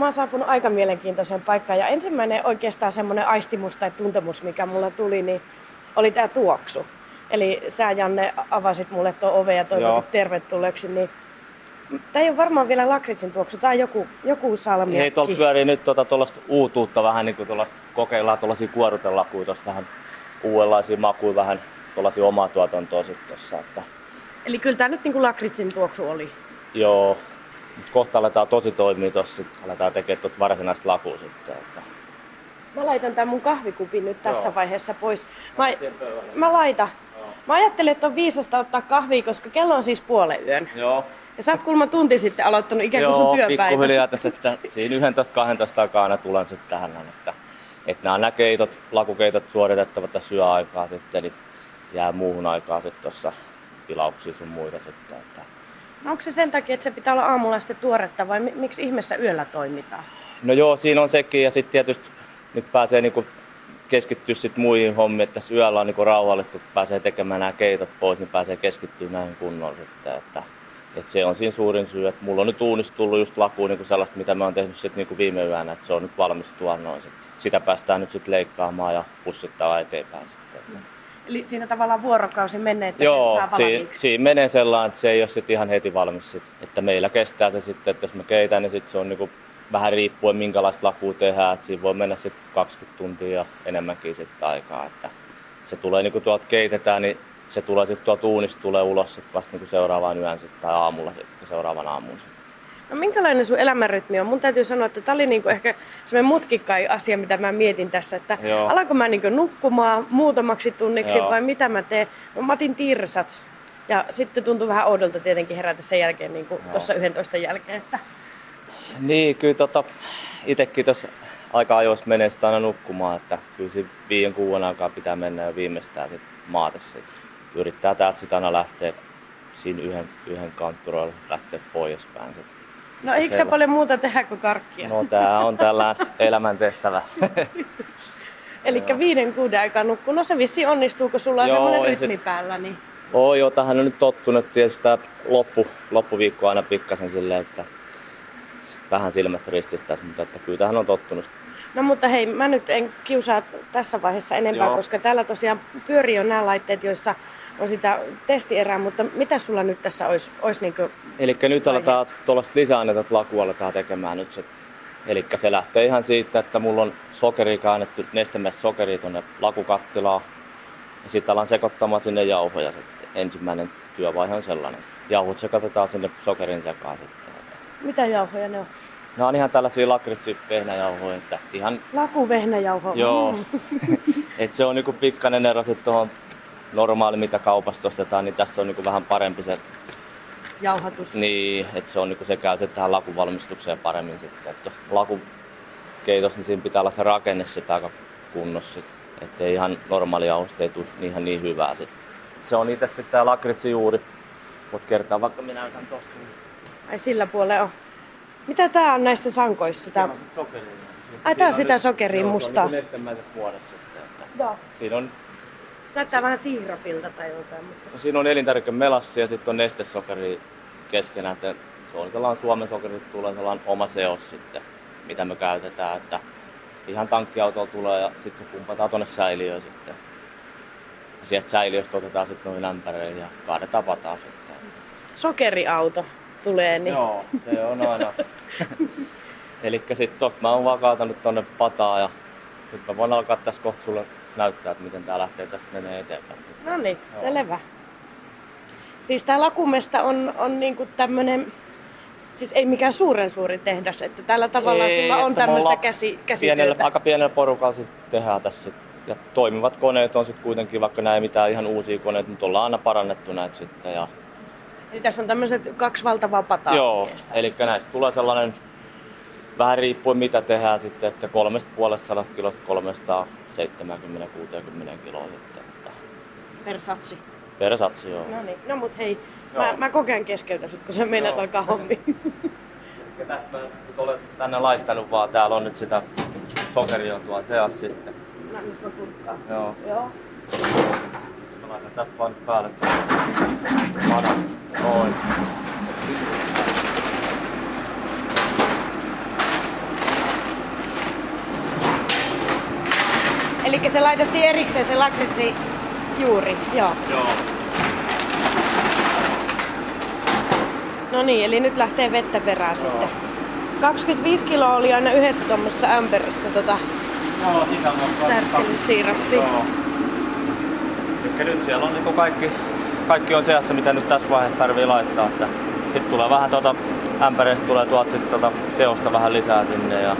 Mä oon saapunut aika mielenkiintoiseen paikkaan ja ensimmäinen oikeastaan semmoinen aistimus tai tuntemus, mikä mulla tuli, niin oli tämä tuoksu. Eli sä Janne avasit mulle tuon oven ja toivotit tervetulleeksi, niin Tämä ei ole varmaan vielä lakritsin tuoksu, tämä on joku, joku salmiakki. Hei, tuolla pyörii nyt tuota, tuollaista uutuutta vähän, niin kuin tuollaista, kokeillaan tuollaisia kuorutelakuja, tuossa vähän uudenlaisia makuja, vähän tuollaisia omaa tuotantoa sitten tuossa. Että... Eli kyllä tämä nyt niin kuin lakritsin tuoksu oli? Joo, mutta kohta aletaan tosi toimia tuossa, aletaan tekemään tuota varsinaista lakua sitten. Että... Mä laitan tämän mun kahvikupin nyt tässä Joo. vaiheessa pois. Mä, mä laitan. Joo. Mä ajattelin, että on viisasta ottaa kahvia, koska kello on siis puolen yön. Joo. Ja sä oot kulma tunti sitten aloittanut ikään kuin sun työpäivä. Joo, pikkuhiljaa tässä, että siinä 11-12 aikaa tulen sitten tähän. Että, että nämä näkeitot, lakukeitot suoritettavat tässä yöaikaa sitten, niin jää muuhun aikaa sitten tuossa tilauksia sun muita sitten. Että... Onko se sen takia, että se pitää olla aamulla sitten tuoretta vai miksi ihmeessä yöllä toimitaan? No joo, siinä on sekin ja sitten tietysti nyt pääsee niinku keskittyä sitten muihin hommiin, että tässä yöllä on niinku rauhallista, kun pääsee tekemään nämä keitot pois, niin pääsee keskittyä näihin kunnolla sitten. Että et se on siinä suurin syy, että mulla on nyt uunista tullut just lakuun niin sellaista, mitä mä oon tehnyt sit niin viime yönä, että se on nyt valmis noin. Sitä päästään nyt sitten leikkaamaan ja pussittaa eteenpäin sitten. Eli siinä tavallaan vuorokausi menee, että Joo, se saa siinä, siinä menee sellainen, että se ei ole sitten ihan heti valmis. Sit. Että meillä kestää se sitten, että jos mä keitän, niin sitten se on niinku vähän riippuen minkälaista lakua tehdään. Että siinä voi mennä sitten 20 tuntia ja enemmänkin sitten aikaa. Että se tulee niinku tuolta keitetään, niin se tulee sitten tuolta uunista tulee ulos sit vasta niin seuraavaan yön sit, tai aamulla sitten seuraavan aamuun. Sit. No minkälainen sun elämänrytmi on? Mun täytyy sanoa, että tämä oli niinku ehkä semmoinen mutkikkai asia, mitä mä mietin tässä, että Joo. alanko mä niinku nukkumaan muutamaksi tunniksi Joo. vai mitä mä teen? No mä otin tirsat ja sitten tuntui vähän oudolta tietenkin herätä sen jälkeen, niin kuin tuossa 11 jälkeen. Että... Niin, kyllä tota, itsekin tuossa aika ajoissa menee sitä aina nukkumaan, että kyllä siinä viiden kuuden aikaa pitää mennä jo viimeistään sit maatessa yrittää täältä sitten aina lähteä siinä yhden, yhden kantturoilla lähteä poispäin. No eikö se paljon muuta tehdä kuin karkkia? No tää on tällä elämäntehtävä. Eli viiden kuuden aikaa nukkuu. No se vissi onnistuu, kun sulla on joo, semmoinen rytmi sit... päällä. Niin... Oo, joo, tähän on nyt tottunut. Tietysti tämä loppu, loppuviikko aina pikkasen silleen, että vähän silmät rististä, mutta että kyllä tähän on tottunut. No mutta hei, mä nyt en kiusaa tässä vaiheessa enempää, Joo. koska täällä tosiaan pyörii on nämä laitteet, joissa on sitä testierää, mutta mitä sulla nyt tässä olisi, olisi niin Eli nyt aletaan tuollaista lisäaineita lakua aletaan tekemään nyt se. Eli se lähtee ihan siitä, että mulla on sokeri käännetty nestemäistä sokeria tuonne lakukattilaan. Ja sitten alan sekoittamaan sinne jauhoja sitten. Ensimmäinen työvaihe on sellainen. Jauhot sekoitetaan sinne sokerin sekaan sitten. Mitä jauhoja ne on? Ne on ihan tällaisia lakritsi-vehnäjauhoja. Että ihan... Laku-vehnäjauho. Joo. Mm. Et se on niinku pikkainen ero sitten tuohon normaali, mitä kaupasta ostetaan, niin tässä on niinku vähän parempi se jauhatus. Niin, että se on niinku se käy se tähän lakuvalmistukseen paremmin sitten. Että jos lakukeitos, niin siinä pitää olla se rakenne sitten aika kunnossa. Että ihan normaali jauhosta ei tule ihan niin hyvää sitten. Se on itse sitten tämä lakritsi juuri. Voit kertaa vaikka minä näytän tosta. Ai sillä puolella on. Mitä tää on näissä sankoissa? Tää... on sokeria. Ai tää on sitä sokeria mustaa. Se on niin muodossa. Joo. Siinä on se näyttää vähän siirapilta tai jotain. Mutta... No, siinä on elintarvike melassi ja sitten on nestesokeri keskenään. Se on sellainen Suomen sokeri, tulee sellainen oma seos sitten, mitä me käytetään. Että ihan tankkiautolla tulee ja sitten se pumpataan tuonne säiliöön sitten. Ja sieltä säiliöstä otetaan sitten noin ämpäreihin ja kaadetaan pataa sitten. Sokeriauto tulee niin. Joo, se on aina. Eli sitten tosta mä oon vaan kaatanut tonne pataa ja nyt mä voin alkaa tässä kohta sulle näyttää, että miten tää lähtee tästä menee eteenpäin. No niin, selvä. Siis tää Lakumesta on, on niinku tämmönen, siis ei mikään suuren suuri tehdas, että tällä tavalla ei, sulla on tämmöistä käsi, käsityötä. Pienellä, aika pienellä porukalla sit tehdään tässä. Ja toimivat koneet on sitten kuitenkin, vaikka näin mitään ihan uusia koneita, mutta ollaan aina parannettu näitä sitten. Ja... Eli tässä on tämmöiset kaksi valtavaa pataa. Joo, eli näistä tulee sellainen vähän riippuen mitä tehdään sitten, että kolmesta puolesta sadasta kilosta 370-60 kiloa sitten. Että... Per satsi? Per satsi, joo. No niin, no mut hei, mä, mä kokeen keskeytä sut, kun sä menet alkaa hommi. Ja tästä mä nyt olen tänne laittanut vaan, täällä on nyt sitä sokeria tuolla seas sitten. No niin, mä kurkkaan. Joo. Joo. Mä laitan tästä vaan nyt päälle. Noin. Eli se laitettiin erikseen se lakritsi juuri, joo. Joo. No niin, eli nyt lähtee vettä perään joo. sitten. 25 kiloa oli aina yhdessä tuommoisessa ämpärissä tota Joo, tärkkelysiirappi. Joo. Eli nyt siellä on niin kaikki, kaikki on seassa, mitä nyt tässä vaiheessa tarvii laittaa. Että sitten tulee vähän tuota, ämpäreistä tulee tuolta sit tuota seosta vähän lisää sinne ja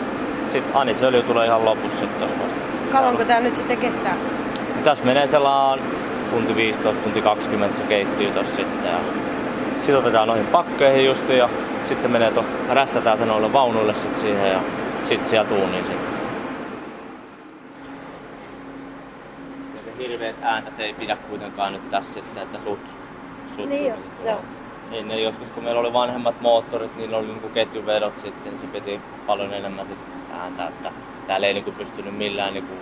sitten anisöljy tulee ihan lopussa sitten tuossa vasta. Kauanko tämä nyt sitten kestää? No, tässä menee sellainen tunti 15, tunti 20 se keittyy tossa sitten. Ja sitten otetaan noihin pakkeihin just ja sitten se menee tuosta, rässätään se noille vaunuille sitten siihen ja sitten siellä tuuniin sitten. hirveät ääntä se ei pidä kuitenkaan nyt tässä sitten, että sut, sut niin jo, joo. Ennen joskus kun meillä oli vanhemmat moottorit, niin oli niinku ketjuvedot sitten, niin se piti paljon enemmän sitten ääntä, että täällä ei niinku pystynyt millään niinku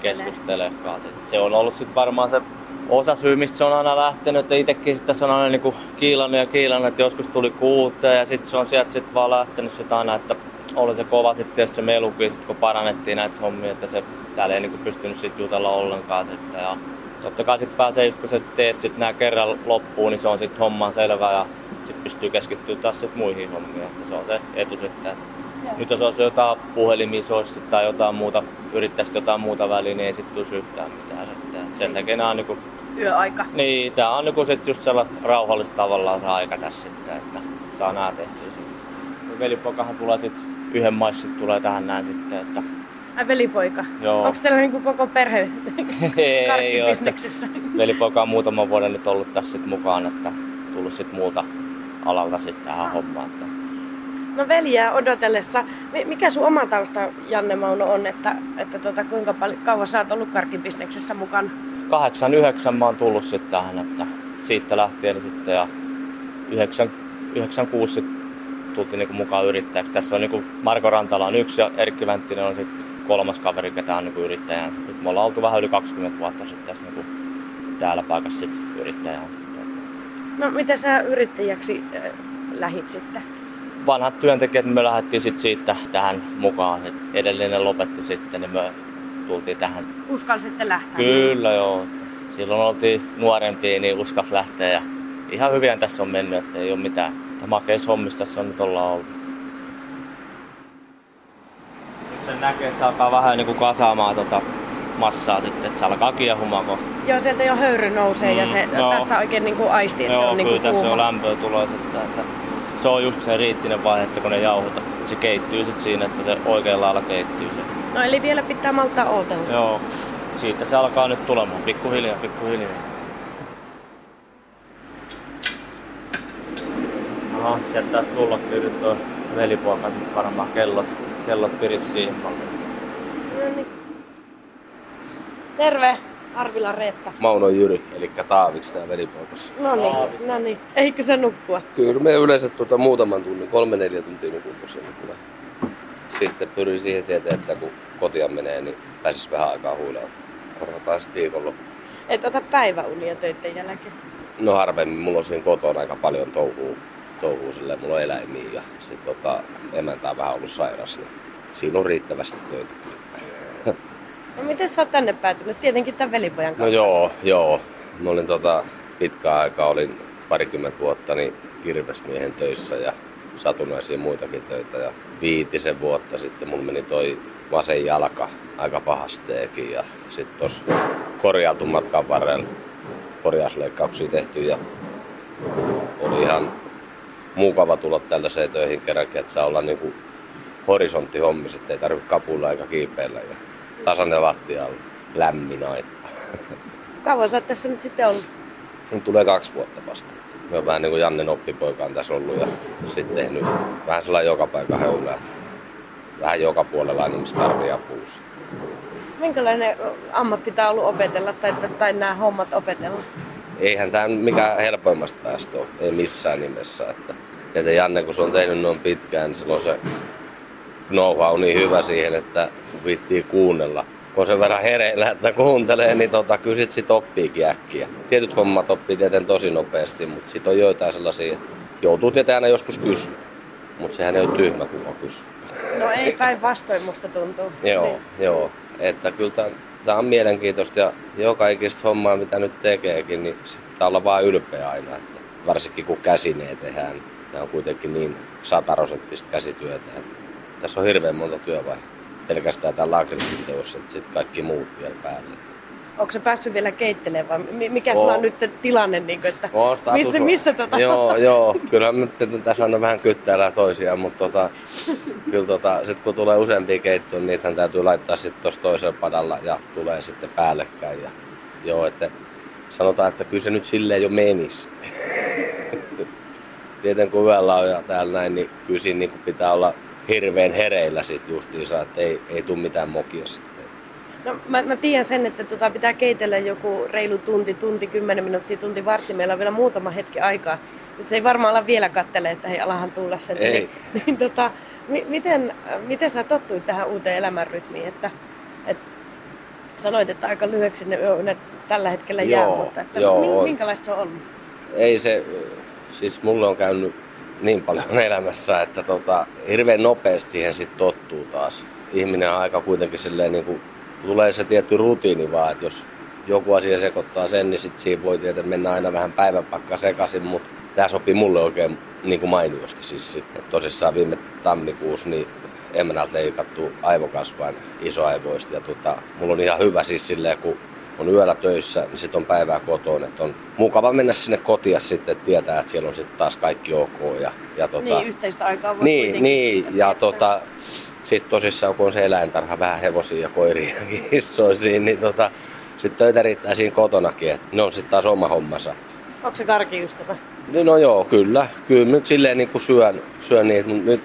keskustelemaan. Se on ollut sitten varmaan se osa syy, mistä se on aina lähtenyt, että itsekin sitä se on aina niinku kiilannut ja kiilannut, että joskus tuli kuutta ja sitten se on sieltä sitten vaan lähtenyt sitä aina, että oli se kova sitten, jos se melukin, sit kun parannettiin näitä hommia, että se täällä ei niinku pystynyt sit jutella ollenkaan sitten. Ja totta kai sitten pääsee, just kun sä teet sit nää kerran loppuun, niin se on sitten homman selvä ja sitten pystyy keskittyä taas sit muihin hommiin, että se on se etu sitten. Nyt jos olisi jotain puhelimia olisi tai jotain muuta, yrittäisi jotain muuta väliä, niin ei sitten tulisi yhtään mitään. Että sen takia nämä on niinku, Yöaika. Niin, tää on niinku sit just sellaista rauhallista tavallaan se aika tässä sitten, että saa nää tehtyä. Velipoikahan tulee sitten yhden maissit tulee tähän näin sitten, että Ai velipoika? Joo. Onko teillä niinku koko perhe karkkibisneksessä? Velipoika on muutaman vuoden nyt ollut tässä sit mukaan, että tullut sit muulta alalta sitten tähän ah. hommaan. Että... No veljää odotellessa. Mikä sun oma tausta, Janne Mauno, on, että, että tota, kuinka paljon, kauan sä oot ollut karkkibisneksessä mukana? 89 mä oon tullut sitten tähän, että siitä lähtien sitten ja 9, 96 sit tultiin niin mukaan yrittäjäksi. Tässä on niin Marko Rantala on yksi ja Erkki Vänttinen on sitten kolmas kaveri, ketä on niin yrittäjänsä. Nyt me ollaan oltu vähän yli 20 vuotta sitten tässä niin täällä paikassa sitten yrittäjään. No miten sä yrittäjäksi äh, lähit sitten? Vanhat työntekijät, me lähdettiin sitten siitä tähän mukaan. Et edellinen lopetti sitten, niin me tultiin tähän. Uskalsitte lähteä? Kyllä joo. Silloin oltiin nuorempia, niin uskas lähteä ja ihan hyvin tässä on mennyt, että ei ole mitään. Makeis hommissa tässä on nyt ollaan oltu. sen näkee, että se alkaa vähän niin kuin kasaamaan tota massaa sitten, että se alkaa kiehumaan kohta. Joo, sieltä jo höyry nousee mm, ja se joo. tässä oikein niin kuin aisti, että joo, se on niin kuin tässä on lämpöä tulossa, että, että, se on just se riittinen vaihe, että kun ne jauhutat. Se keittyy sitten siinä, että se oikein lailla keittyy se. No eli vielä pitää malttaa ootella. Joo, siitä se alkaa nyt tulemaan, pikkuhiljaa, pikkuhiljaa. Aha, sieltä taas tulla kyllä tuo velipoika sitten varmaan kellot kellot pirit siihen. No niin. Terve, Arvila Reetta. Mauno Jyri, eli Taaviksi tämä velipoikas. No niin, no niin. Eikö se nukkua? Kyllä me yleensä tuota muutaman tunnin, kolme neljä tuntia nukun tosiaan. Kyllä. Sitten pyrin siihen tietää, että kun kotia menee, niin pääsis vähän aikaa huilaan. Korvataan sitten viikonloppu. Et ota päiväunia töiden jälkeen? No harvemmin, mulla on siinä kotona aika paljon touhua touhuu silleen, mulla on eläimiä ja sit tota, emäntä on vähän ollut sairas, niin siinä on riittävästi töitä. No miten sä oot tänne päätynyt? Tietenkin tämän velipojan kautta. No joo, joo. Mä olin tota, pitkään aikaa, olin parikymmentä vuotta niin kirvesmiehen töissä ja satunnaisia muitakin töitä. Ja viitisen vuotta sitten mun meni toi vasen jalka aika pahasteekin ja sitten tuossa korjautun matkan varrella korjausleikkauksia tehty ja oli ihan mukava tulla tällaiseen töihin kerrankin, että saa olla niin kuin horisonttihommis, ei tarvitse kapulla eikä kiipeillä ja tasainen lattia on lämmin aina. Kauan sä tässä nyt sitten ollut? Nyt tulee kaksi vuotta vasta. Me on vähän niin kuin Jannen oppipoika on tässä ollut ja sitten tehnyt vähän sellainen joka paikka höylää. Vähän joka puolella aina, missä tarvii apua. Minkälainen ammatti tämä on ollut opetella tai, tai nämä hommat opetella? eihän tämä mikään helpoimmasta päästä ole, ei missään nimessä. Että, että Janne, kun se on tehnyt noin pitkään, niin silloin se know on niin hyvä siihen, että viittii kuunnella. Kun sen verran hereillä, että kuuntelee, niin tota, kyllä sit, sit oppiikin äkkiä. Tietyt hommat oppii tietenkin tosi nopeasti, mutta sitten on joitain sellaisia, että joutuu tietenkin aina joskus kysyä. Mutta sehän ei ole tyhmä, kun kysyy. No ei päinvastoin musta tuntuu. joo, niin. joo. Että kyllä tämän tämä on mielenkiintoista ja joka ikistä hommaa, mitä nyt tekeekin, niin pitää olla vaan ylpeä aina. Että varsinkin kun käsineen tehdään, tämä on kuitenkin niin satarosenttista käsityötä. Että tässä on hirveän monta työvaihtoehtoa. Pelkästään tämä lakritsin teos, että sitten kaikki muut vielä päälle. Onko se päässyt vielä keittelemään vai mikä sulla on nyt tilanne, niin kuin, että missä, missä tota... Joo, joo, kyllä me tässä on vähän kyttäillä toisiaan, mutta tota, kyllä tota, sit kun tulee useampia keittoja, niin niitä täytyy laittaa sitten tuossa toisella padalla ja tulee sitten päällekkäin. Ja, joo, että sanotaan, että kyllä se nyt silleen jo menisi. Tieten kun yöllä on ja täällä näin, niin kyllä siinä niin pitää olla hirveän hereillä sitten justiinsa, että ei, ei tule mitään mokia sitten. No mä, mä tiedän sen, että tota pitää keitellä joku reilu tunti, tunti, kymmenen minuuttia, tunti, vartti. Meillä on vielä muutama hetki aikaa. Et se ei varmaan ala vielä kattele, että hei, alahan tulla sen. Ei. Niin, niin tota, mi, miten, miten sä tottuit tähän uuteen elämänrytmiin? Että, et, sanoit, että aika lyhyeksi ne, ne tällä hetkellä joo, jää, mutta että joo, minkälaista se on ollut? Ei se, siis mulle on käynyt niin paljon elämässä, että tota, hirveän nopeasti siihen sitten tottuu taas. Ihminen on aika kuitenkin silleen niin kuin tulee se tietty rutiini vaan, että jos joku asia sekoittaa sen, niin sit siinä voi tietenkin mennä aina vähän päiväpakka sekaisin, mutta tämä sopii mulle oikein niin kuin mainiosti siis sitten. tosissaan viime tammikuussa niin emännältä leikattu aivokasvain isoaivoista ja tota, mulla on ihan hyvä siis silleen, kun on yöllä töissä, niin sitten on päivää kotona. Että on mukava mennä sinne kotia sitten, että tietää, että siellä on sitten taas kaikki ok. Ja, ja tota, niin, yhteistä aikaa voi Niin, niin ja tota, sitten tosissaan, kun on se eläintarha, vähän hevosia ja koiria ja kissoisia, niin tota, sitten töitä riittää siinä kotonakin, että ne on sitten taas oma hommansa. Onko se karkiystävä? No joo, kyllä. Kyllä nyt silleen niin kuin syön, syön niitä, mutta nyt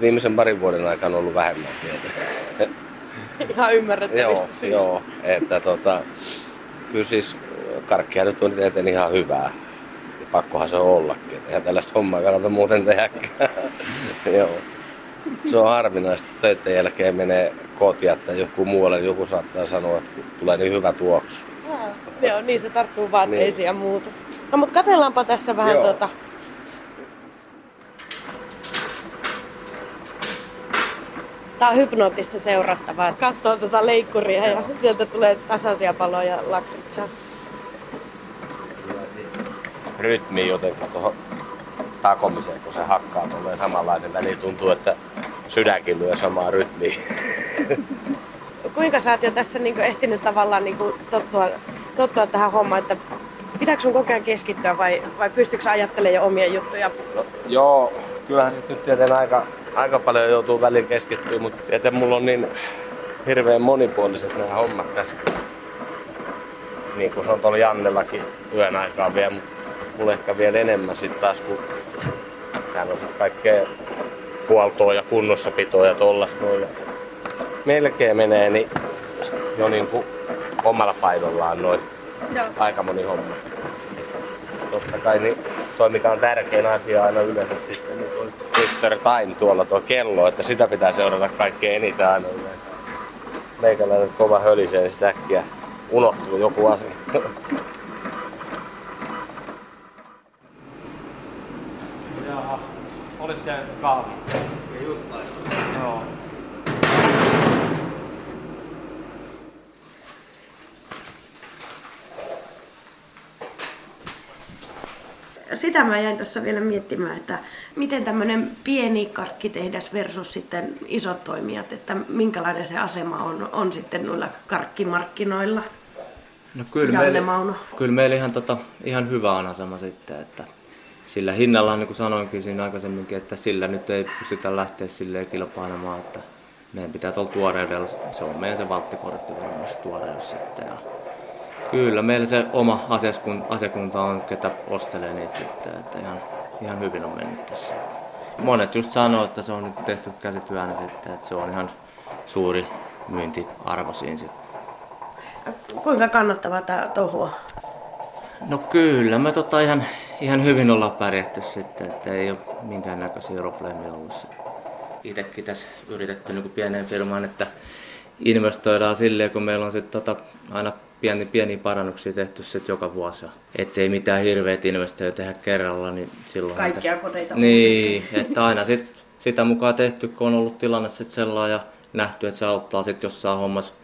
viimeisen parin vuoden aikana on ollut vähemmän niitä. Ihan ymmärrettävistä joo, syistä. Joo, että tota, kyllä siis karkkia nyt on eteen ihan hyvää. Pakkohan se on ollakin. Eihän tällaista hommaa kannata muuten tehdäkään. joo se on harvinaista, kun töiden jälkeen menee kotia, että joku muualle, niin joku saattaa sanoa, että tulee niin hyvä tuoksu. Joo, niin se tarttuu vaatteisiin niin. ja muuta. No mutta katsellaanpa tässä vähän Joo. tuota... Tää on hypnoottista seurattavaa. Katsoo tuota leikkuria ja sieltä tulee tasaisia paloja lakritsaa. Rytmi jotenkin tuohon takomiseen, kun se hakkaa tulee samanlainen väli. Tuntuu, että sydänkin lyö samaa rytmiä. Kuinka sä oot jo tässä niin ehtinyt tavallaan niin tottua, tottua tähän hommaan, että pitääkö sun koko ajan keskittyä vai, vai pystyykö ajattelemaan jo omia juttuja? Joo, kyllähän se nyt tietenkin aika, aika paljon joutuu väliin keskittyä, mutta tietenkin mulla on niin hirveän monipuoliset nämä hommat tässä. Niin kuin se on tuolla Jannellakin yön aikaa vielä, mutta mulla ehkä vielä enemmän sitten taas, kun täällä on sitten kaikkea huoltoa ja kunnossapitoa ja tollasta noin. Melkein menee niin jo niin kuin omalla painollaan noin aika moni homma. Totta kai niin toi mikä on tärkein asia aina yleensä sitten, niin toi Mr. Time tuolla tuo kello, että sitä pitää seurata kaikkein eniten aina yleensä. Meikäläinen kova hölisee, niin äkkiä unohtuu joku asia. Oliko se kahvi? Ja just Joo. Sitä mä jäin tuossa vielä miettimään, että miten tämmöinen pieni karkkitehdas versus sitten isot toimijat, että minkälainen se asema on, on sitten noilla karkkimarkkinoilla. No kyllä, meillä, kyllä meillä ihan, tota, ihan hyvä on asema sitten, että sillä hinnalla, niin kuin sanoinkin siinä aikaisemminkin, että sillä nyt ei pystytä lähteä silleen kilpailemaan, että meidän pitää tuolla tuoreudella, se on meidän se valttikortti varmasti tuoreus sitten. Ja kyllä, meillä se oma asiakunta on, ketä ostelee niitä sitten, että ihan, ihan hyvin on mennyt tässä. Monet just sanoo, että se on nyt tehty käsityönä sitten, että se on ihan suuri myyntiarvo siinä sitten. Kuinka kannattavaa tämä touhua? No kyllä, me tota ihan, ihan hyvin ollaan pärjätty sitten, että ei ole minkäännäköisiä probleemia ollut. Itsekin tässä yritetty niin pieneen firmaan, että investoidaan silleen, kun meillä on sitten tota, aina pieni, pieniä parannuksia tehty sit joka vuosi. Ettei mitään hirveitä investoja tehdä kerralla, niin silloin... Kaikkia että, koneita Niin, että aina sit, sitä mukaan tehty, kun on ollut tilanne sit sellainen ja nähty, että se auttaa sitten jossain hommassa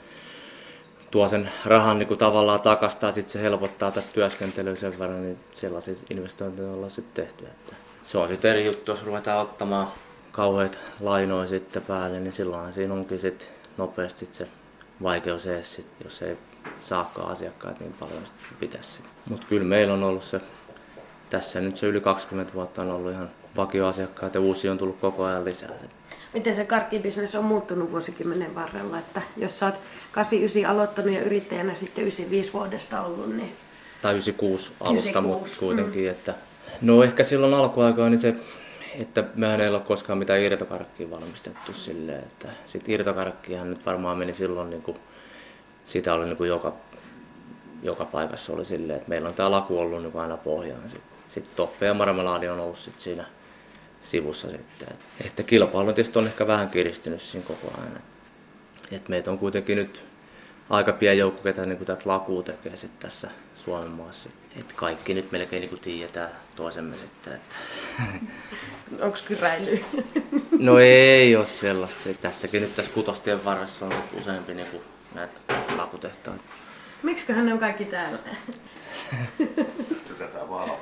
tuo sen rahan niin kuin tavallaan takasta ja sitten se helpottaa tätä työskentelyä sen verran, niin sellaisia investointeja ollaan sitten tehty. Että se on sitten eri juttu, jos ruvetaan ottamaan kauheat lainoja sitten päälle, niin silloinhan siinä onkin sitten nopeasti sit se vaikeus edes, sit, jos ei saakaan asiakkaat niin paljon pitäisi. Mutta kyllä meillä on ollut se, tässä nyt se yli 20 vuotta on ollut ihan vakioasiakkaat ja uusia on tullut koko ajan lisää. Miten se karkkibisnes on muuttunut vuosikymmenen varrella, että jos sä oot 89 aloittanut ja yrittäjänä sitten 95 vuodesta ollut, niin... Tai 96 alusta, mutta kuitenkin, mm. että... No ehkä silloin alkuaikaan niin se että mehän ei ole koskaan mitään irtokarkkia valmistettu silleen, että sit irtokarkkihan nyt varmaan meni silloin niin kuin, sitä oli niin kuin joka, joka paikassa oli silleen, että meillä on tämä laku ollut niin kuin aina pohjaan. Sitten sit toffe ja marmelaadi on ollut sit siinä sivussa sitten. Että kilpailu tietysti on ehkä vähän kiristynyt siinä koko ajan. Et meitä on kuitenkin nyt aika pieni joukko, ketä niin tätä lakua tekee sit tässä Suomen maassa. Et kaikki nyt melkein niin tiedetään toisemme sitten. Että... Onko kyräily? no ei ole sellaista. Tässäkin nyt tässä kutostien varressa on useampi niin kuin näitä lakutehtaita. Miksiköhän ne on kaikki täällä? Tykätään valvoa.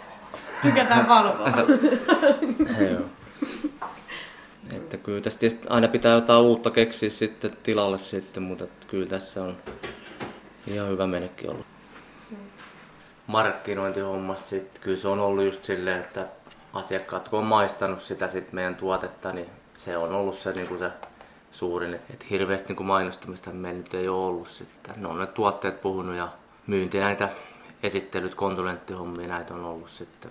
Tykätään valvoa. Joo. Että kyllä tässä tietysti aina pitää jotain uutta keksiä sitten tilalle sitten, mutta kyllä tässä on ihan hyvä menekki ollut. Markkinointihommasta sitten kyllä se on ollut just silleen, että asiakkaat kun on maistanut sitä sit meidän tuotetta, niin se on ollut se, niin kuin se suurin. Että hirveästi niin kuin mainostamista meillä nyt ei ole ollut sitten. Ne on ne tuotteet puhunut ja myynti näitä esittelyt, konsulenttihommia, näitä on ollut sitten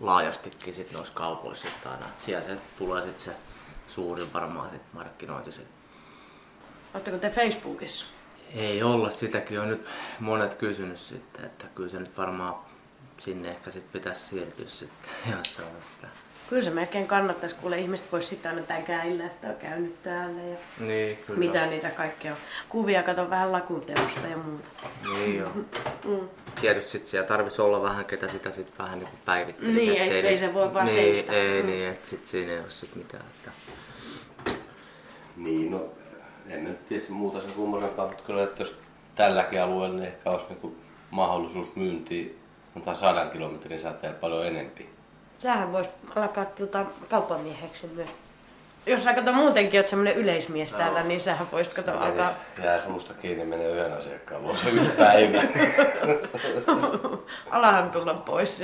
laajastikin sit noissa kaupoissa sitten aina. Et siellä se tulee sitten se suurin varmaan sit markkinointi. Sit. Oletteko te Facebookissa? Ei olla, sitäkin on nyt monet kysynyt sitten, että kyllä se nyt varmaan sinne ehkä sitten pitäisi siirtyä sitten, jos se on sitä. Kyllä se melkein kannattaisi, kuule ihmiset voisi sitten aina tämän käillä, että on käynyt täällä ja niin, kyllä. mitä niitä kaikkea on. Kuvia kato vähän lakuteosta ja muuta. Niin joo. mm. Tietysti sit siellä tarvitsisi olla vähän, ketä sitä sitten vähän niin päivittelisi. Niin, ei, ei, ei, se voi vaan niin, seistä. Ei, mm. niin, että sitten siinä ei ole sit mitään. Että... Niin, no en nyt tiedä muuta sen kummosenkaan, mutta kyllä, että jos tälläkin alueella niin ehkä olisi niin mahdollisuus myyntiin mutta sadan kilometrin säteellä paljon enempi. Sähän vois alkaa tuota, kauppamieheksi myös. Jos sä kato muutenkin oot semmonen yleismies no. täällä, niin sähän voisit kato se alkaa... Jää suusta kiinni menee yhden asiakkaan luo se yksi päivä. Alahan tulla pois.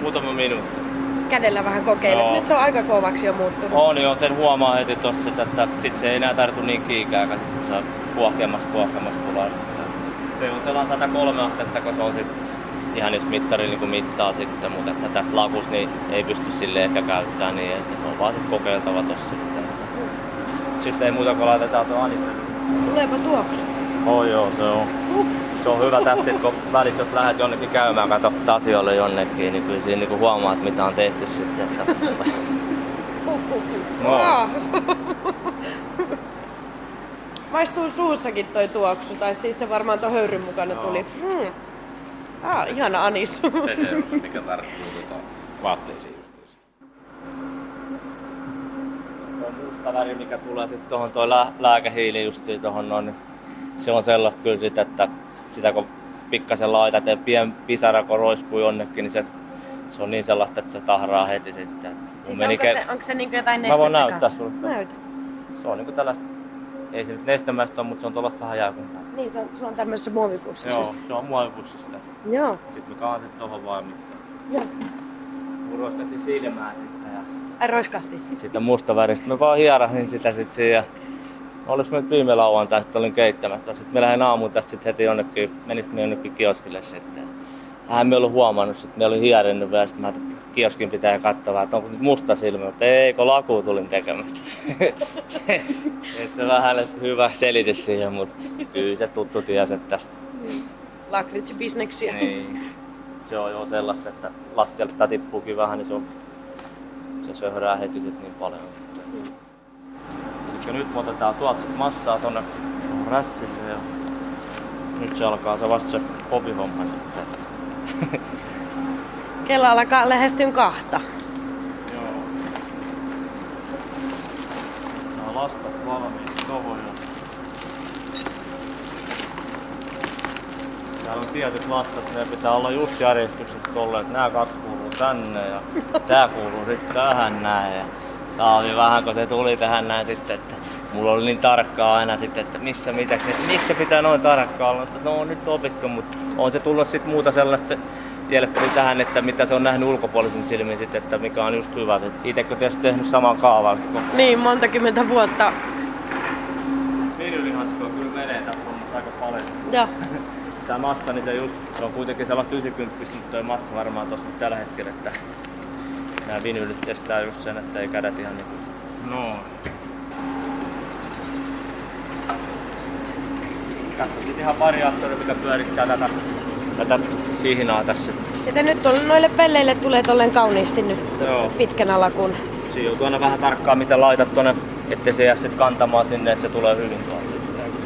Muutama minuutti. Kädellä vähän kokeile. No. Nyt se on aika kovaksi jo muuttunut. On joo, sen huomaa heti tossa, että sit se ei enää tartu niin kiikää, kun se kuohkeamasta kuohkeamasta tulee. Se on sellainen 103 astetta, kun se on sit ihan jos mittari niin kuin mittaa sitten, mutta että tässä lakus niin ei pysty sille ehkä käyttämään niin, että se on vaan sit kokeiltava tossa sitten. Sitten ei muuta kuin laitetaan tuo aniselle. Tuleepa tuoksut? Oh joo, se on. Uh. Se on hyvä tästä, kun välissä jos lähdet jonnekin käymään, katsot asioille jonnekin, niin kyllä siinä niin huomaat, mitä on tehty sitten. Että... no. Maistuu suussakin toi tuoksu, tai siis se varmaan tuon höyryn mukana no. tuli. Mm. Ah, ihana anis. Se se on, mikä tarttuu tuota vaatteisiin justiinsa. Tuo musta väri, mikä tulee sitten tuohon tuo lää- lääkehiili justiin tuohon noin, niin se on sellaista kyllä sit, että sitä kun pikkasen laitat ja pien pisara kun roiskuu jonnekin, niin se, se on niin sellaista, että se tahraa heti sitten. Siis onko, ke... se, onko se niin jotain nestettä Mä voin näyttää sulle. Näytä. Se on niin tällaista, ei se nyt nestemäistä ole, mutta se on tuollaista vähän jääkumpaa. Niin, se on, se on tämmöisessä muovipussissa. Joo, se on muovipussissa tästä. Joo. Sitten me kaasin tuohon vaan mittaan. Joo. Roiskatti silmää sitten. Ja... Ai roiskahti? Sitten musta väristä. Mä vaan hierahin sitä sitten siinä. Olis nyt viime lauantai, sitten olin keittämässä. Sitten me lähdin aamuun tässä sitten heti jonnekin, menit me jonnekin kioskille sitten. Hän me ollut huomannut, että me olin hierennyt vielä, sitten mä että kioskin pitää katsoa, että onko nyt musta silmä, mutta ei, kun laku tulin tekemästä. että se vähän hyvä selitys siihen, mutta kyllä se tuttu ties, että... Lakritsibisneksiä. Niin. Se on jo sellaista, että lattialta tippuukin vähän, niin se, on, se söhrää heti sit niin paljon. Mm. Eli nyt me otetaan tuolta massaa tonne rässille ja nyt se alkaa se vasta se hobbyhomma sitten. Kello alkaa lähestyä kahta. Joo. lastat valmiit tohon jo. Täällä on tietyt lastat, ne pitää olla just järjestyksessä tolle, että nämä kaksi kuuluu tänne ja tää kuuluu sitten tähän näin. Ja Taavi vähän kun se tuli tähän näin sitten, että mulla oli niin tarkkaa aina sitten, että missä mitä, että miksi se pitää noin tarkkaa olla, että no on nyt opittu, mutta on se tullut sitten muuta sellaista jelppeli tähän, että mitä se on nähnyt ulkopuolisen silmin sitten, että mikä on just hyvä. Itse kun tietysti tehnyt saman kaavan. Niin, monta kymmentä vuotta. Vinylihanskoa kyllä menee tässä hommassa aika paljon. Joo. Tämä massa, niin se, just, se on kuitenkin sellaista 90, mutta tuo massa varmaan tuossa tällä hetkellä, että nämä vinylit kestää just sen, että ei kädet ihan niin kuin... No. Tässä on sitten ihan variaattori, mikä pyörittää tätä, tätä hihnaa tässä. Ja se nyt on, noille pelleille tulee tolleen kauniisti nyt Joo. pitkän alkuun. Siinä joutuu aina vähän tarkkaan miten laitat tonne, ettei se jää sitten kantamaan sinne, että se tulee hyvin tuolta.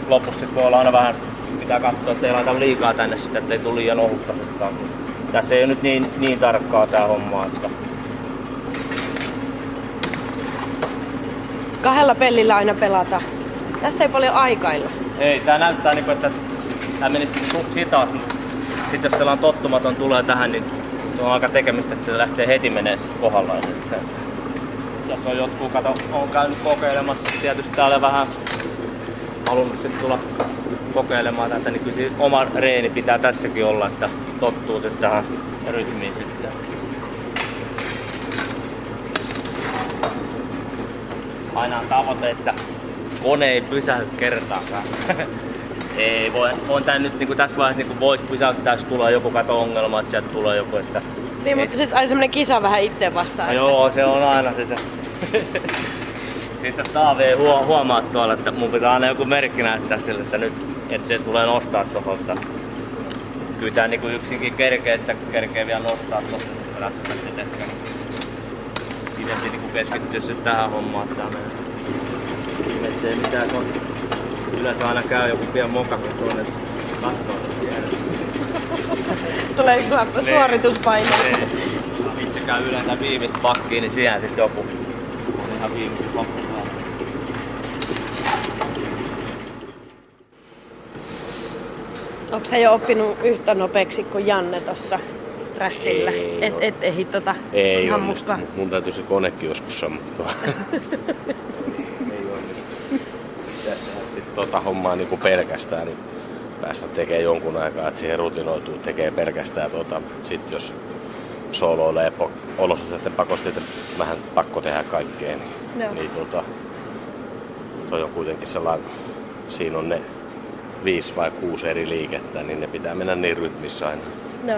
Lopussa sitten voi olla aina vähän, pitää katsoa, ettei laita liikaa tänne sitten, ettei tule liian ohutta. Tässä ei ole nyt niin, niin tarkkaa tää homma, että Kahdella pellillä aina pelata. Tässä ei paljon aikailla. Ei, tää näyttää niinku, että tää suht hitaasti, mutta sitten jos sellainen tottumaton tulee tähän, niin se on aika tekemistä, että se lähtee heti menee kohdallaan. Että tässä on jotkut, kato, on käynyt kokeilemassa tietysti täällä vähän halunnut sitten tulla kokeilemaan tätä, niin kyllä oma reeni pitää tässäkin olla, että tottuu sitten tähän rytmiin sitten. Aina on tavoite, että kone ei pysähdy kertaakaan. ei, voi, on tää nyt niinku tässä vaiheessa niinku voisi pysäyttää, jos tulee joku kato ongelma, että sieltä tulee joku, että... Niin, mutta siis aina semmonen kisa vähän itse vastaan. No, joo, se on aina sitä. Sitten Taavi ei huo, huomaa tuolla, että mun pitää aina joku merkki näyttää sille, että nyt että se tulee nostaa tuohon. Kyllä tää niinku yksinkin kerkee, että kerkee vielä nostaa tuossa rassakas sitten. Pidempi niinku keskittyä sitten tähän hommaan. Tää menee. Ettei mitään kun yleensä aina käy joku pian moka, kun tuonne kattoo Tulee joku suorituspaine. Niin. Itse käy yleensä viimeistä pakkiin, niin siellä sitten joku on ihan viimeistä pakkiin. Onko se jo oppinut yhtä nopeaksi kuin Janne tuossa rässillä? Ei, et, et ehdi tota Ei onnistu. Mun täytyy se konekin joskus sammuttaa. ei onnistu. Pitäisi tehdä sit tota hommaa niinku pelkästään, niin päästä tekemään jonkun aikaa, että siihen rutinoituu, tekee pelkästään tota. Sitten jos sooloilee olosuhteiden pakosti, että vähän pakko tehdä kaikkea, niin, niin tota, toi on kuitenkin sellainen, siinä on ne viisi vai kuusi eri liikettä, niin ne pitää mennä niin rytmissä aina. No.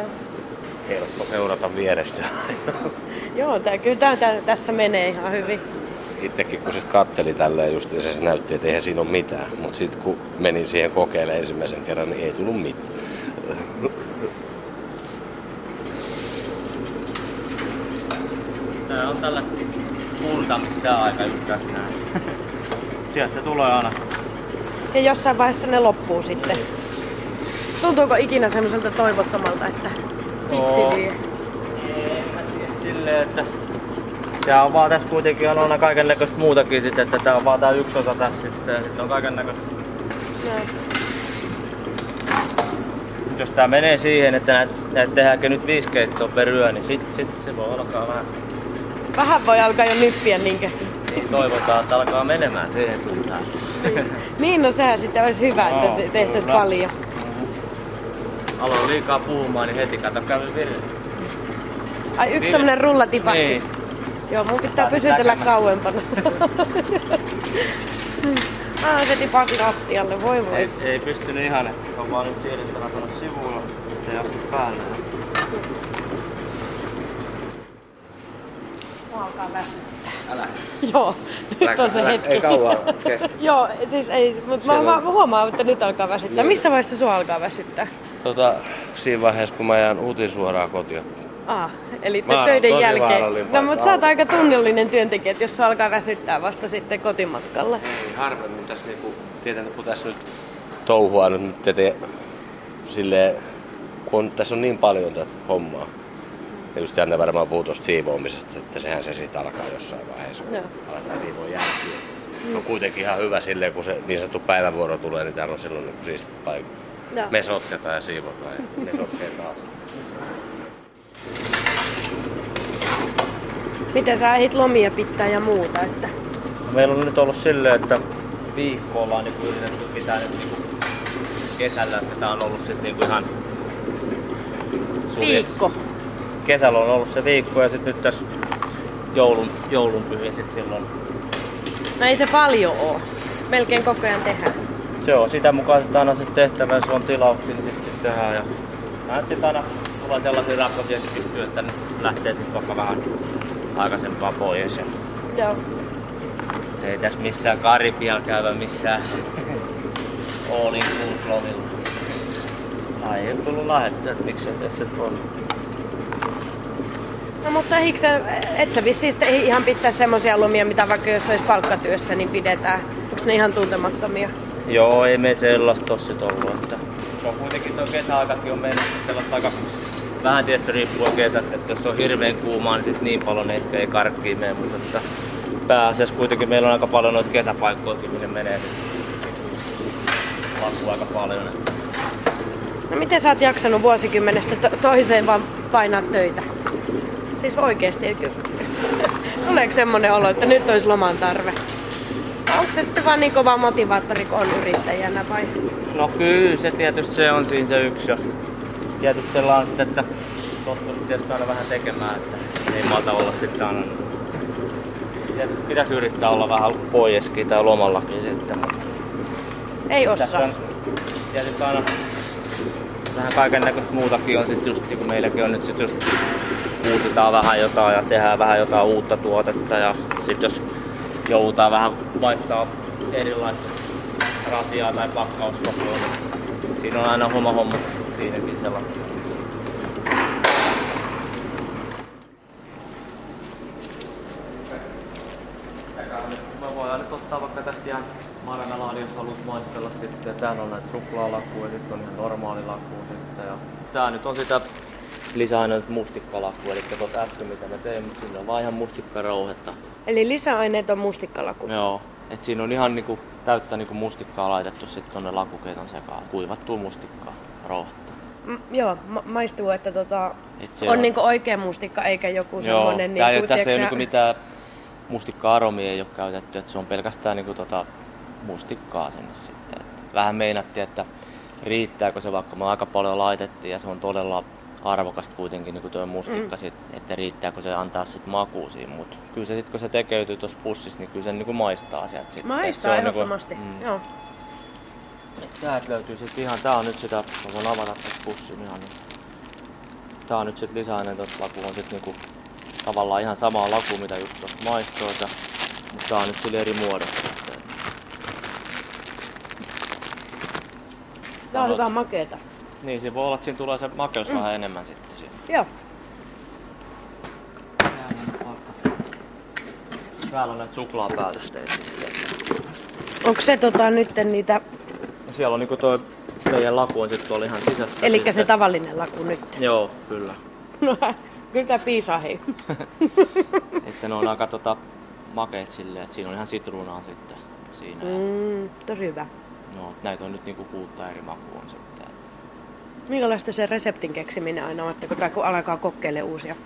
Helppo seurata vierestä. Joo, tää, kyllä tää, tää, tässä menee ihan hyvin. Itsekin kun sit katteli tälleen just ja se näytti, että eihän siinä ole mitään. Mutta sitten kun menin siihen kokeilemaan ensimmäisen kerran, niin ei tullut mitään. Tää on tällaista kultamista aika just tässä näin. Sieltä se tulee aina ja jossain vaiheessa ne loppuu sitten. Tuntuuko ikinä semmoiselta toivottomalta, että silleen, että Tää on vaan tässä kuitenkin on aina kaiken näköistä muutakin sitten, että tää on vaan tää yksi osa tässä sitten ja sitten on kaiken näköistä. Jos tää menee siihen, että näitä näet tehdäänkö nyt viisi keittoa per yö, niin sit, sit se voi alkaa vähän. Vähän voi alkaa jo nyppiä niinkö? Niin toivotaan, että alkaa menemään siihen suuntaan. niin, no sehän sitten olisi hyvä, että te- tehtäisiin paljon. Aloin liikaa puhumaan, niin heti kato kävi virre. Ai yksi tämmönen rullatipahti. Niin. Joo, mun pitää Tää pysytellä kauempana. ah, se tipahti lattialle, voi voi. Ei, ei pystynyt ihan, että se on vaan nyt siirrettävä tuonne sivuun, se ei astu päälle. Mua alkaa väsyä. Älä. Joo, nyt on se älä, hetki. Ei kauan kestä. Joo, siis ei, mutta mä, mä, huomaan, että nyt alkaa väsyttää. Missä vaiheessa sua alkaa väsyttää? Tota, siinä vaiheessa, kun mä jään utin suoraan kotiin. Ah, eli mä töiden jälkeen. No, mutta sä oot aika tunnillinen työntekijä, että jos sua alkaa väsyttää vasta sitten kotimatkalla. Ei, harvemmin tässä niinku, tietenkin kun tässä nyt touhua nyt te, silleen, kun tässä on niin paljon tätä hommaa, ja just Janne varmaan puhuu tuosta siivoamisesta, että sehän se sitten alkaa jossain vaiheessa, kun no. aletaan siivoa jälkeen. mm. on kuitenkin ihan hyvä silleen, kun se niin sanottu päivävuoro tulee, niin täällä on silloin niin siistit paikat. No. Me sotketaan ja siivotaan ja ne sotkee taas. Miten sä ehdit lomia pitää ja muuta? Että... Meillä on nyt ollut silleen, että viikko ollaan niin yritetty pitää nyt niin kesällä, että tää on ollut sitten niin ihan suljet. Viikko? Kesällä on ollut se viikko ja sitten nyt tässä joulun, joulun pyhiä sitten silloin. No ei se paljon oo. Melkein koko ajan tehdään. Se on sitä mukaan, että aina sitten tehtävä, jos on tilauksia, niin sitten sit tehdään. Ja sitten aina tulee sellaisia että pystyy, että lähtee sitten vaikka vähän aikaisempaa pois. Ja Joo. Ei tässä missään Karibialla käyvä missään all in lomilla. Ai ei tullut lähettyä, että miksi tässä on. No mutta eikö sä, et sä vissiin ihan pitää semmoisia lomia, mitä vaikka jos olisi palkkatyössä, niin pidetään. Onko ne ihan tuntemattomia? Joo, ei me sellaista sit ollut. Että se on kuitenkin tuo kesäaikakin on mennyt sellaista aika vähän tietysti riippuu kesät, että jos on hirveän kuumaa, niin sit niin paljon ehkä ei karkkiin mene, mutta että pääasiassa kuitenkin meillä on aika paljon noita kesäpaikkoja, minne menee laskuu aika paljon. No miten sä oot jaksanut vuosikymmenestä to- toiseen vaan painaa töitä? Siis oikeesti, tuleeko semmonen olo, että nyt olisi loman tarve? Onko se sitten vaan niin kova motivaattori, kun on yrittäjänä vai? No kyllä, se tietysti se on siinä se yksi. Ja tietysti sellainen, että tottunut tietysti aina vähän tekemään, että ei malta olla sitten aina. Tietysti pitäisi yrittää olla vähän poiskin tai lomallakin sitten. Ei osaa. Tietysti aina vähän kaiken näköistä muutakin on sitten just, kun meilläkin on nyt sit just uusitaan vähän jotain ja tehdään vähän jotain uutta tuotetta ja sitten jos joudutaan vähän vaihtaa erilaista rasiaa tai pakkauskokoa, niin siinä on aina homma homma siinäkin sellainen. Mä voin nyt ottaa vaikka tästä ihan marmeladi, jos haluat maistella sitten. Täällä on näitä suklaalakuja ja sitten on ihan normaali laku sitten. Ja tää nyt on sitä lisäaineet mustikkalaku, eli tuota äsken mitä me tein, mutta siinä on vaan ihan mustikkarouhetta. Eli lisäaineet on mustikkalaku? Joo, et siinä on ihan niinku, täyttä niinku mustikkaa laitettu sitten tonne lakukeiton sekaan, kuivattua mustikkaa, rouhetta. Mm, joo, ma- maistuu, että tota, on, on niinku oikea mustikka eikä joku semmoinen... Joo, niinku, tässä ei ole niinku mitään mustikka-aromia ei ole käytetty, että se on pelkästään niinku tota mustikkaa sinne sitten. Et vähän meinattiin, että riittääkö se, vaikka me aika paljon laitettiin ja se on todella arvokasta kuitenkin niin tuo mustikka, mm. sit, että riittääkö se antaa sitten makuun siinä, mutta kyllä se sitten kun se tekeytyy tuossa pussissa, niin kyllä se niin maistaa sieltä sitten. Maistaa se ehdottomasti, niin kuin, mm. joo. täältä löytyy sitten ihan, tää on nyt sitä, mä voin avata tästä pussin ihan niin. Tää on nyt sitten lisäinen tuossa laku, on sitten niinku tavallaan ihan sama laku, mitä just tuossa maistoissa, mutta tää on nyt sille eri muodossa. Tää on hyvä makeeta. Niin, se voi olla, että siinä tulee se makeus mm. vähän enemmän sitten. Siinä. Joo. Täällä on näitä suklaapäätösteitä. Onko se tota nyt niitä... No siellä on niinku toi meidän laku on sitten tuolla ihan sisässä. Eli se tavallinen laku nyt? Joo, kyllä. No, kyllä tää piisaa hei. että ne on aika tota, makeet silleen, että siinä on ihan sitruunaa sitten siinä. Mm, tosi hyvä. No, näitä on nyt niinku kuutta eri makua on sitten. Minkälaista se reseptin keksiminen aina on, että kun alkaa kokeile uusia?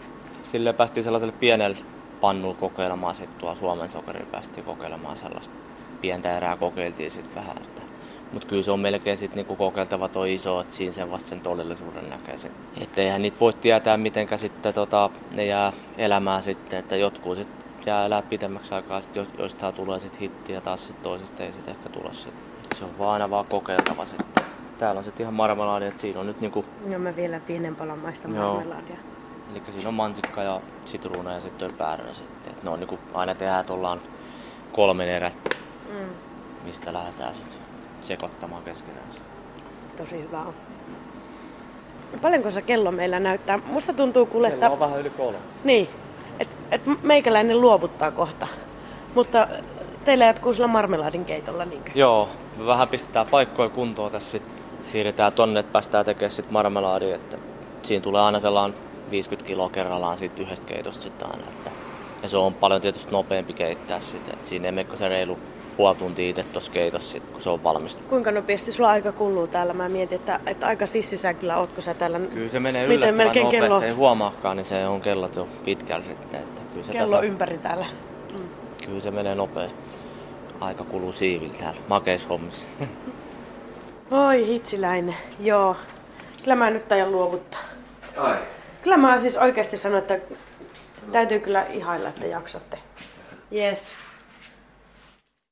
Sille päästiin sellaiselle pienelle pannulla kokeilemaan sitten tuolla Suomen sokerilla päästiin kokeilemaan sellaista pientä erää kokeiltiin sitten vähän. Että. Mutta kyllä se on melkein sitten niinku kokeiltava tuo iso, että siinä se vasta sen todellisuuden näkee sen. Että eihän niitä voi tietää, miten sitten tota, ne jää elämään sitten, että jotkut sitten jää elää pitemmäksi aikaa, sit jo, joistain tulee sitten hitti ja taas sitten toisesta ei sitten ehkä sitten. Se on vaan aina vaan kokeiltava sitten. Täällä on sitten ihan marmelaadi, että siinä on nyt niinku... No mä vielä pienen palan maista marmelaadia. Eli siinä on mansikka ja sitruuna ja sitten päärynä sitten. Et ne on niinku, aina tehdään, että ollaan kolmen erästä, mm. mistä lähdetään sitten sekoittamaan keskenään. Tosi hyvä on. Paljonko se kello meillä näyttää? Musta tuntuu kuule, että... On vähän yli kolme. Niin, että et meikäläinen luovuttaa kohta. Mutta teillä jatkuu sillä marmelaadin keitolla niinkö? Joo, me vähän pistetään paikkoja kuntoon tässä sit. Siirretään tonne, että päästään tekemään sit marmelaadia. Että siinä tulee aina sellainen 50 kiloa kerrallaan siitä yhdestä keitosta sitten aina. Että Ja se on paljon tietysti nopeampi keittää sitä. Et siinä ei mene se reilu puoli tuntia itse tuossa keitossa, sit, kun se on valmista. Kuinka nopeasti sulla aika kuluu täällä? Mä mietin, että, että aika sissisä kyllä ootko sä täällä. Kyllä se menee yllättävän melkein nopeasti. Kello... Ei huomaakaan, niin se on kellot jo pitkällä sitten. Että kyllä se kello tasa... ympäri täällä. Mm. Kyllä se menee nopeasti. Aika kuluu siivillä täällä makeishommissa. Oi hitsiläinen, joo. Kyllä mä nyt tajan luovuttaa. Ai. Kyllä mä siis oikeasti sanon, että täytyy kyllä ihailla, että jaksatte. Yes.